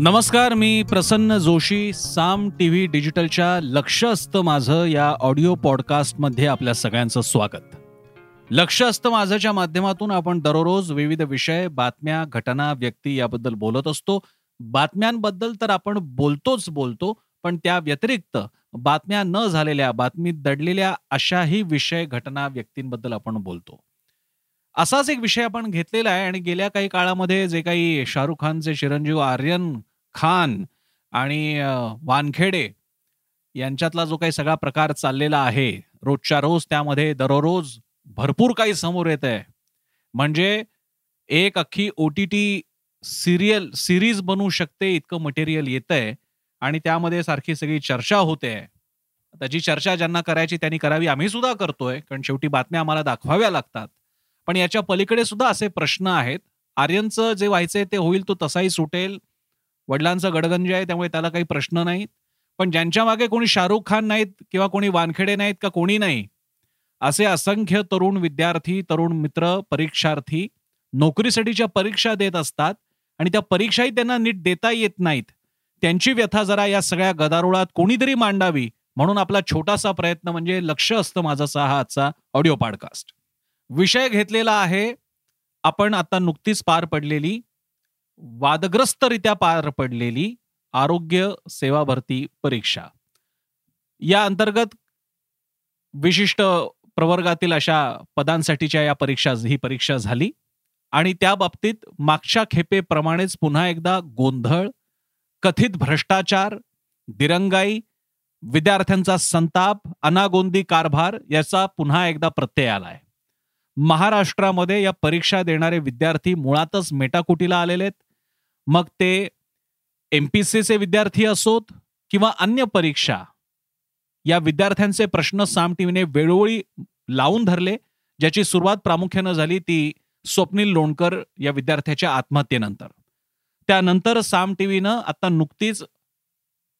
नमस्कार मी Prasanna Joshi Saam T V डिजिटलच्या लक्ष असतं माझं या ऑडिओ पॉडकास्टमध्ये आपल्या सगळ्यांचं स्वागत. लक्ष असतं माझंच्या माध्यमातून आपण दररोज विविध विषय बातम्या घटना व्यक्ती याबद्दल बोलत असतो. बातम्यांबद्दल तर आपण बोलतोच बोलतो पण त्या व्यतिरिक्त बातम्या न झालेल्या बातमीत दडलेल्या अशाही विषय घटना व्यक्तींबद्दल आपण बोलतो. असाच एक विषय आपण घेतलेला आहे आणि गेल्या काही काळामध्ये जे काही शाहरुख खानचे चिरंजीव आर्यन खान आणि वानखेडे यांच्यातला जो काही सगळा प्रकार चाललेला आहे रोजच्या रोज त्यामध्ये दररोज भरपूर काही समोर येत आहे. म्हणजे एक अख्खी O T T serial series बनवू शकते इतकं मटेरियल येत आहे आणि त्यामध्ये सारखी सगळी चर्चा होते त्याची चर्चा ज्यांना करायची त्यांनी करावी आम्ही सुद्धा करतोय कारण शेवटी बातम्या आम्हाला दाखवाव्या लागतात. पण याच्या पलीकडे सुद्धा असे प्रश्न आहेत. आर्यनचं जे व्हायचंय ते होईल तो तसाही सुटेल. वडिलांचं गडगंज आहे त्यामुळे त्याला काही प्रश्न नाहीत. पण ज्यांच्या मागे कोणी शाहरुख खान नाहीत किंवा कोणी वानखेडे नाहीत का कोणी नाही असे असंख्य तरुण विद्यार्थी तरुण मित्र परीक्षार्थी नोकरीसाठीच्या परीक्षा देत असतात आणि त्या परीक्षाही त्यांना नीट देता येत नाहीत. त्यांची व्यथा जरा या सगळ्या गदारोळात कोणीतरी मांडावी म्हणून आपला छोटासा प्रयत्न म्हणजे लक्ष असतं माझा हा आजचा ऑडिओ पॉडकास्ट. विषय घेतलेला आहे आपण आता नुकतीच पार पडलेली वादग्रस्तरित्या पार पडलेली आरोग्य सेवा भरती परीक्षा. या अंतर्गत विशिष्ट प्रवर्गातील अशा पदांसाठीच्या या परीक्षा ही परीक्षा झाली आणि त्या बाबतीत मागच्या खेपेप्रमाणेच पुन्हा एकदा गोंधळ कथित भ्रष्टाचार दिरंगाई विद्यार्थ्यांचा संताप अनागोंदी कारभार याचा पुन्हा एकदा प्रत्यय आलाय. महाराष्ट्रामध्ये या परीक्षा देणारे विद्यार्थी मुळातच मेटाकुटीला आलेले आहेत. मग ते एम पी सीचे विद्यार्थी असोत किंवा अन्य परीक्षा या विद्यार्थ्यांचे प्रश्न साम टीव्हीने वेळोवेळी लावून धरले ज्याची सुरुवात प्रामुख्यानं झाली ती स्वप्नील लोणकर या विद्यार्थ्याच्या आत्महत्येनंतर. त्यानंतर साम टीव्हीनं आता नुकतीच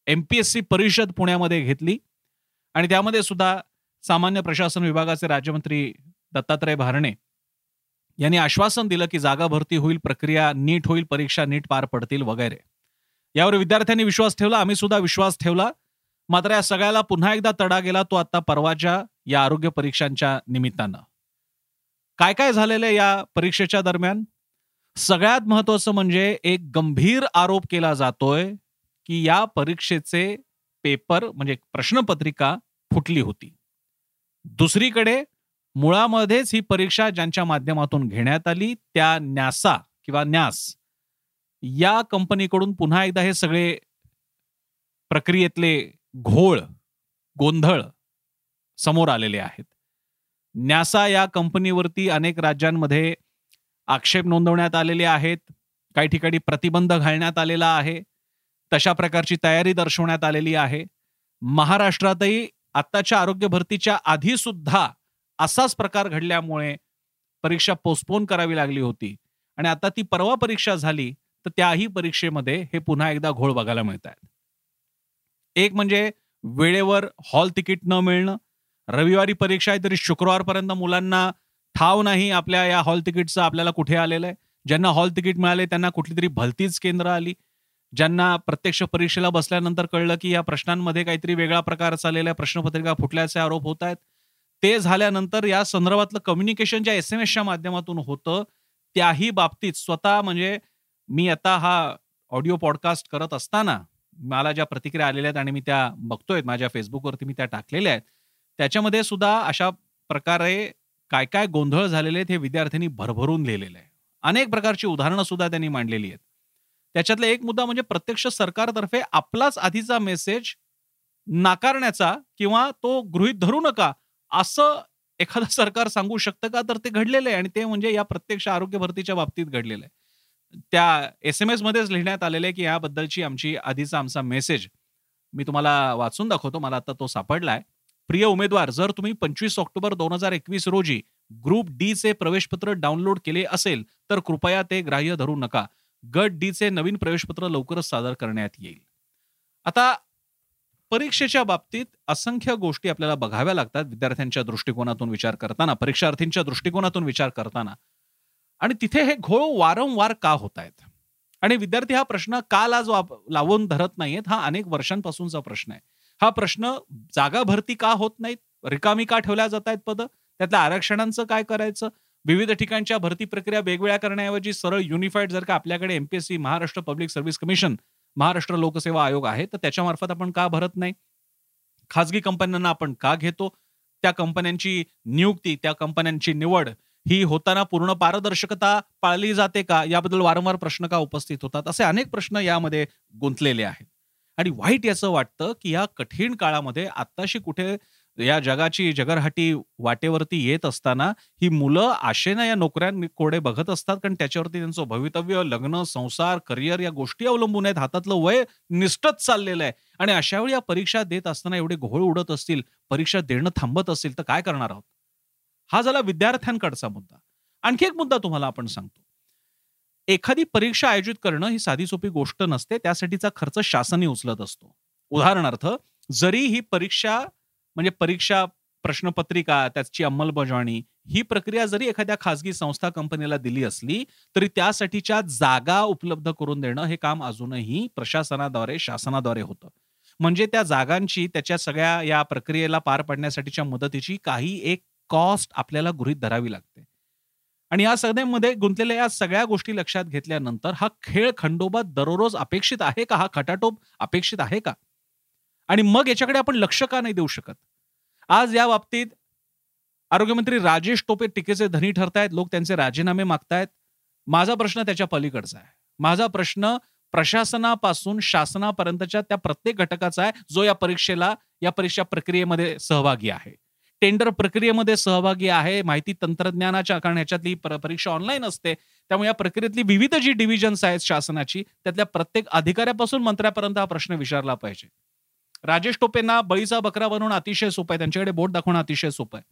एमपीएससी परिषद पुण्यामध्ये घेतली आणि त्यामध्ये सुद्धा सामान्य प्रशासन विभागाचे राज्यमंत्री दत्तात्रय भारणे यांनी आश्वासन दिलं की जागा भरती होईल प्रक्रिया नीट होईल परीक्षा नीट पार पडतील वगैरे. यावर विद्यार्थ्यांनी विश्वास ठेवला आम्ही सुद्धा विश्वास ठेवला. मात्र या सगळ्याला पुन्हा एकदा तडा गेला तो आता परवाच्या या आरोग्य परीक्षांच्या निमित्तानं. काय काय झालेलं या परीक्षेच्या दरम्यान? सगळ्यात महत्वाचं म्हणजे एक गंभीर आरोप केला जातोय की या परीक्षेचे पेपर म्हणजे प्रश्नपत्रिका फुटली होती. दुसरीकडे मुळामध्येच ही परीक्षा ज्यांच्या माध्यमातून घेण्यात आली त्या न्यासा किंवा न्यास या कंपनीकडून पुन्हा एकदा हे सगळे प्रक्रियेतले घोळ गोंधळ समोर आलेले आहेत. न्यासा या कंपनीवरती अनेक राज्यांमध्ये आक्षेप नोंदवण्यात आलेले आहेत काही ठिकाणी प्रतिबंध घालण्यात आलेला आहे तशा प्रकारची तयारी दर्शवण्यात आलेली आहे. महाराष्ट्रातही आत्ताच्या आरोग्य भरतीच्या आधी सुद्धा असाच प्रकार घडल्यामुळे परीक्षा पोस्टपोन करावी लागली होती. आणि आता ती परवा परीक्षा झाली तर त्याही परीक्षेमध्ये हे पुन्हा एकदा घोळ बघायला मिळत आहेत एक म्हणजे वेळेवर हॉल तिकीट न मिळणं. रविवारी परीक्षा आहे तरी शुक्रवारपर्यंत मुलांना ठाव नाही आपल्या या हॉल तिकीटचं आपल्याला कुठे आलेलं आहे. ज्यांना हॉल तिकीट मिळाले त्यांना कुठली तरी भलतीच केंद्र आली. ज्यांना प्रत्यक्ष परीक्षेला बसल्यानंतर कळलं की या प्रश्नांमध्ये काहीतरी वेगळा प्रकार चाललेला आहे प्रश्नपत्रिका फुटल्याचे आरोप होत आहेत. ते झाल्यानंतर या संदर्भातलं कम्युनिकेशन ज्या एस एम एसच्या माध्यमातून होतं त्याही बाबतीत स्वतः म्हणजे मी आता हा ऑडिओ पॉडकास्ट करत असताना मला ज्या प्रतिक्रिया आलेल्या आहेत आणि मी त्या बघतोय माझ्या फेसबुकवरती मी त्या टाकलेल्या आहेत त्याच्यामध्ये सुद्धा अशा प्रकारे काय काय गोंधळ झालेले आहेत हे विद्यार्थ्यांनी भरभरून लिहिलेलं आहे. अनेक प्रकारची उदाहरणं सुद्धा त्यांनी मांडलेली आहेत. त्याच्यातला एक मुद्दा म्हणजे प्रत्यक्ष सरकारतर्फे आपलाच आधीचा मेसेज नाकारण्याचा किंवा तो गृहित धरू नका असं एखादं सरकार सांगू शकतं का? तर ते घडलेलं आहे आणि ते म्हणजे या प्रत्यक्ष आरोग्य भरतीच्या बाबतीत घडलेलं आहे. त्या एस एम एस मध्येच लिहिण्यात आलेलं आहे की याबद्दलची आमची आधीचा आमचा मेसेज मी तुम्हाला वाचून दाखवतो. मला आता तो सापडलाय. प्रिय उमेदवार जर तुम्ही पंचवीस ऑक्टोबर दोन हजार एकवीस रोजी ग्रुप डी चे प्रवेशपत्र डाउनलोड केले असेल तर कृपया ते ग्राह्य धरू नका. गट डी चे नवीन प्रवेशपत्र लवकरच सादर करण्यात येईल. आता परीक्षेच्या बाबतीत असंख्य गोष्टी आपल्याला बघाव्या लागतात विद्यार्थ्यांच्या दृष्टिकोनातून विचार करताना परीक्षार्थींच्या दृष्टिकोनातून विचार करताना. आणि तिथे हे घोळ वारंवार का होत आहेत आणि विद्यार्थी हा प्रश्न का आज लावून धरत नाहीयेत? हा अनेक वर्षांपासूनचा प्रश्न आहे. हा प्रश्न जागा भरती का होत नाहीत? रिकामी का ठेवल्या जात आहेत पद? त्यातल्या आरक्षणांचं काय करायचं? विविध ठिकाणच्या भरती प्रक्रिया वेगवेगळ्या करण्याऐवजी सरळ युनिफाईड जर का आपल्याकडे MPSC Maharashtra public service commission Maharashtra लोकसेवा आयोग आहे तर त्याच्यामार्फत आपण का भरत नाही? खाजगी कंपन्यांना आपण का घेतो? त्या कंपन्यांची नियुक्ती त्या कंपन्यांची निवड ही होताना पूर्ण पारदर्शकता पाळली जाते का? याबद्दल वारंवार प्रश्न का उपस्थित होतात? असे अनेक प्रश्न यामध्ये गुंतलेले आहेत. आणि वाईट याचं वाटतं की या कठीण काळामध्ये आत्ताशी कुठे या जगाची जगरहाटी वाटेवरती येत असताना ही मुलं आशेनं या नोकऱ्यांकडे बघत असतात कारण त्याच्यावरती त्यांचं भवितव्य लग्न संसार करिअर या गोष्टी अवलंबून आहेत. हातातलं वय निष्ठत चाललेलं आहे. आणि अशा वेळी या परीक्षा देत असताना एवढे घोळ उडत असतील परीक्षा देणं थांबत असतील तर काय करणार आहोत? हा झाला विद्यार्थ्यांकडचा मुद्दा. आणखी एक मुद्दा तुम्हाला आपण सांगतो. एखादी परीक्षा आयोजित करणं ही साधी सोपी गोष्ट नसते त्यासाठीचा खर्च शासनही उचलत असतो. उदाहरणार्थ जरी ही परीक्षा म्हणजे परीक्षा प्रश्नपत्रिका त्याची अंमलबजावणी ही प्रक्रिया जरी एखाद्या खासगी संस्था कंपनीला दिली असली तरी त्यासाठीच्या जागा उपलब्ध करून देणं हे काम अजूनही प्रशासनाद्वारे शासनाद्वारे होतं. म्हणजे त्या जागांची त्याच्या सगळ्या या प्रक्रियेला पार पाडण्यासाठीच्या मदतीची काही एक कॉस्ट आपल्याला गृहित धरावी लागते. आणि या सगळ्यांमध्ये गुंतलेल्या या सगळ्या गोष्टी लक्षात घेतल्यानंतर हा खेळ खंडोबा दररोज अपेक्षित आहे का? हा खटाटोप अपेक्षित आहे का? आणि मग याच्याकडे आपण लक्ष का नाही देऊ शकत? आज या बाबतीत आरोग्यमंत्री राजेश टोपे टीकेचे धनी ठरतायत लोक त्यांचे राजीनामे मागतायत. माझा प्रश्न त्याच्या पलीकडचा आहे. माझा प्रश्न प्रशासनापासून शासनापर्यंतच्या त्या प्रत्येक घटकाचा आहे जो या परीक्षेला या परीक्षा प्रक्रियेमध्ये सहभागी आहे. टेंडर प्रक्रियेमध्ये सहभागी आहे माहिती तंत्रज्ञानाच्या कारण ह्याच्यातली परीक्षा ऑनलाईन असते. त्यामुळे या प्रक्रियेतली विविध जी डिव्हिजन्स आहेत शासनाची त्यातल्या प्रत्येक अधिकाऱ्यापासून मंत्र्यापर्यंत हा प्रश्न विचारला पाहिजे. राजेश टोपेंना बळीचा बकरा बनवणं अतिशय सोपं आहे. त्यांच्याकडे बोट दाखवणं अतिशय सोपं आहे.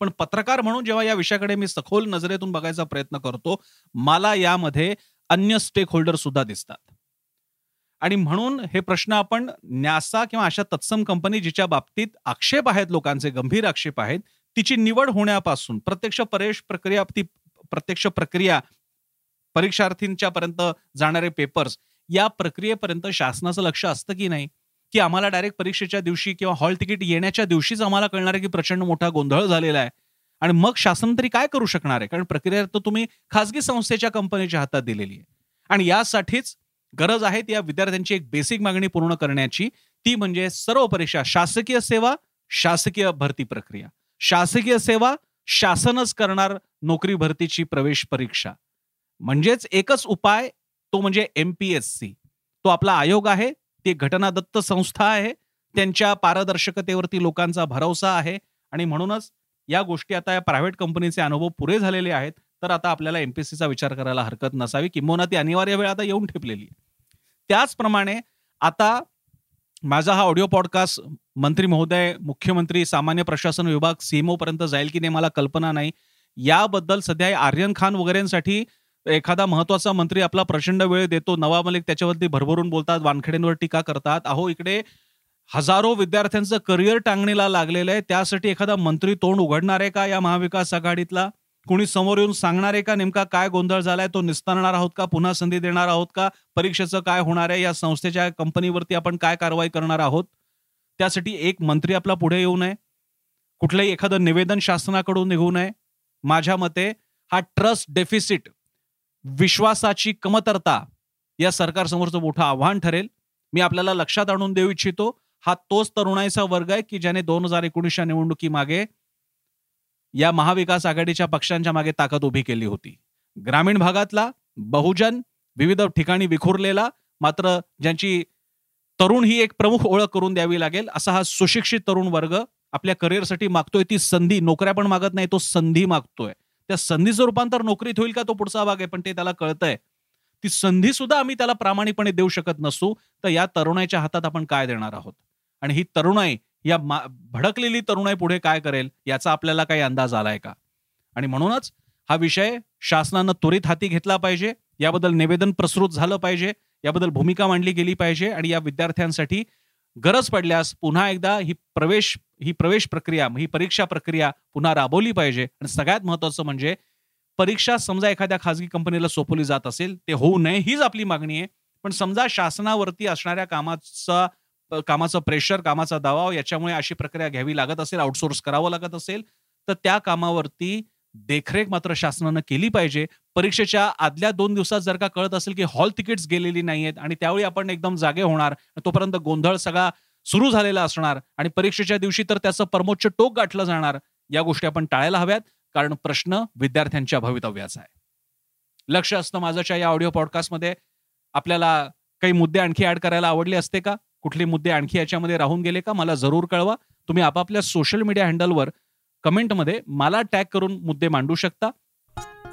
पण पत्रकार म्हणून जेव्हा या विषयाकडे मी सखोल नजरेतून बघायचा प्रयत्न करतो मला यामध्ये अन्य स्टेक होल्डर सुद्धा दिसतात. आणि म्हणून हे प्रश्न आपण न्यासा किंवा अशा तत्सम कंपनी जिच्या बाबतीत आक्षेप आहेत लोकांचे गंभीर आक्षेप आहेत तिची निवड होण्यापासून प्रत्यक्ष परेश प्रक्रिया ती प्रत्यक्ष प्रक्रिया परीक्षार्थींच्या पर्यंत जाणारे पेपर्स या प्रक्रियेपर्यंत शासनाचं लक्ष असतं की नाही? की आम्हाला डायरेक्ट परीक्षेच्या दिवशी किंवा हॉल तिकीट येण्याच्या दिवशीच आम्हाला कळणार आहे की प्रचंड मोठा गोंधळ झालेला आहे. आणि मग शासन तरी काय करू शकणार आहे? कारण प्रक्रिया तर तुम्ही खासगी संस्थेच्या कंपनीच्या हातात दिलेली आहे. आणि यासाठीच गरज आहे या विद्यार्थ्यांची एक बेसिक मागणी पूर्ण करण्याची. ती म्हणजे सर्व परीक्षा शासकीय सेवा शासकीय भरती प्रक्रिया. शासकीय सेवा शासनच करणार नोकरी भरतीची प्रवेश परीक्षा. म्हणजेच एकच उपाय तो म्हणजे एमपीएससी तो आपला आयोग आहे ती घटनादत्त संस्था आहे. त्यांच्या पारदर्शकतेवरती लोकांचा भरोसा आहे. आणि म्हणूनच या गोष्टी आता या प्रायव्हेट कंपनीचे अनुभव पुरे झालेले आहेत. तर आता आपल्याला एमपीसीचा विचार करायला हरकत नसावी किंबहुना ती अनिवार्य वेळ आता येऊन ठेपलेली त्याचप्रमाणे आता माझा हा ऑडिओ पॉडकास्ट मंत्री महोदय मुख्यमंत्री सामान्य प्रशासन विभाग सीएमओ पर्यंत जाईल की नाही मला कल्पना नाही. याबद्दल सध्या आर्यन खान वगैरेंसाठी एखादा महत्त्वाचा मंत्री आपला प्रचंड वेळ देतो नवा मलिक त्याच्यावरती भरभरून बोलतात वानखेडेंवर टीका करतात. अहो इकडे हजारो विद्यार्थ्यांचं करिअर टांगणीला लागलेलं आहे. त्यासाठी एखादा मंत्री तोंड उघडणार आहे का या महाविकास आघाडीतला? कुणी समोर येऊन सांगणार आहे का नेमका काय गोंधळ झालाय? तो निस्तारणार आहोत का? पुन्हा संधी देणार आहोत का? परीक्षेचं काय होणार आहे? या संस्थेच्या कंपनीवरती आपण काय कारवाई करणार आहोत? त्यासाठी एक मंत्री आपला पुढे येऊ नये. कुठलंही एखादं निवेदन शासनाकडून निघू नये. माझ्या मते हा ट्रस्ट डेफिसिट विश्वासाची कमतरता या सरकारसमोरचं मोठं आव्हान ठरेल. मी आपल्याला लक्षात आणून देऊ इच्छितो हा तोच तरुणाईचा वर्ग आहे की ज्याने दोन हजार एकोणीसच्या निवडणुकी मागे या महाविकास आघाडीच्या पक्षांच्या मागे ताकद उभी केली होती. ग्रामीण भागातला बहुजन विविध ठिकाणी विखुरलेला मात्र ज्यांची तरुण ही एक प्रमुख ओळख करून द्यावी लागेल असा हा सुशिक्षित तरुण वर्ग आपल्या करिअरसाठी मागतोय. ती संधी नोकऱ्या पण मागत नाही तो संधी मागतोय. त्या संधीचं रूपांतर नोकरीत होईल का तो पुढचा भाग आहे पण ते त्याला कळतंय. ती संधी सुद्धा आम्ही त्याला प्रामाणिकपणे देऊ शकत नसू तर या तरुणाईच्या हातात आपण काय देणार आहोत? आणि ही तरुणाई या भडकलेली तरुणाई पुढे काय करेल याचा आपल्याला काही अंदाज आलाय का? आणि म्हणूनच हा विषय शासनानं त्वरित हाती घेतला पाहिजे याबद्दल निवेदन प्रसृत झालं पाहिजे याबद्दल भूमिका मांडली गेली पाहिजे आणि या विद्यार्थ्यांसाठी गरज पडल्यास पुन्हा एकदा ही प्रवेश ही प्रवेश प्रक्रिया ही परीक्षा प्रक्रिया पुन्हा राबवली पाहिजे. आणि सगळ्यात महत्वाचं म्हणजे परीक्षा समजा एखाद्या खासगी कंपनीला सोपवली जात असेल ते होऊ नये हीच आपली मागणी आहे. पण समजा शासनावरती असणाऱ्या कामाचा कामाचं प्रेशर कामाचा दबाव याच्यामुळे अशी प्रक्रिया घ्यावी लागत असेल आउटसोर्स करावं लागत असेल तर त्या कामावरती देखरेख मात्र शासनानं केली पाहिजे. परीक्षेच्या आदल्या दोन दिवसात जर का कळत असेल की हॉल तिकीट्स गेलेली नाहीयेत आणि त्यावेळी आपण एकदम जागे होणार तोपर्यंत गोंधळ सगळा सुरू झालेला असणार आणि परीक्षेच्या दिवशी तर त्याचं परमोच्च टोक गाठलं जाणार या गोष्टी आपण टाळायला हव्यात कारण प्रश्न विद्यार्थ्यांच्या भवितव्याचा आहे. लक्ष असतं माझ्याच्या या ऑडिओ पॉडकास्टमध्ये आपल्याला काही मुद्दे आणखी ऍड करायला आवडले असते का? कुठले मुद्दे आणखी याच्यामध्ये राहून गेले का? मला जरूर कळवा. तुम्ही आपापल्या सोशल मीडिया हँडलवर कमेंटमध्ये मला टॅग करून मुद्दे मांडू शकता.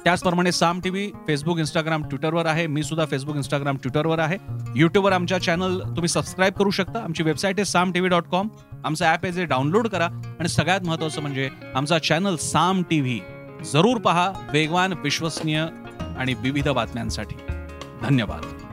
त्याचप्रमाणे साम टीव्ही फेसबुक इंस्टाग्राम ट्विटरवर आहे. मी सुद्धा फेसबुक इंस्टाग्राम ट्विटरवर आहे. युट्यूबवर आमच्या चॅनल तुम्ही सबस्क्राईब करू शकता. आमची वेबसाईट आहे Saam T V dot com आमचं ॲप आहे जे डाउनलोड करा. आणि सगळ्यात महत्वाचं म्हणजे आमचा चॅनल साम टीव्ही. जरूर पहा. वेगवान विश्वसनीय आणि विविध बातम्यांसाठी. धन्यवाद.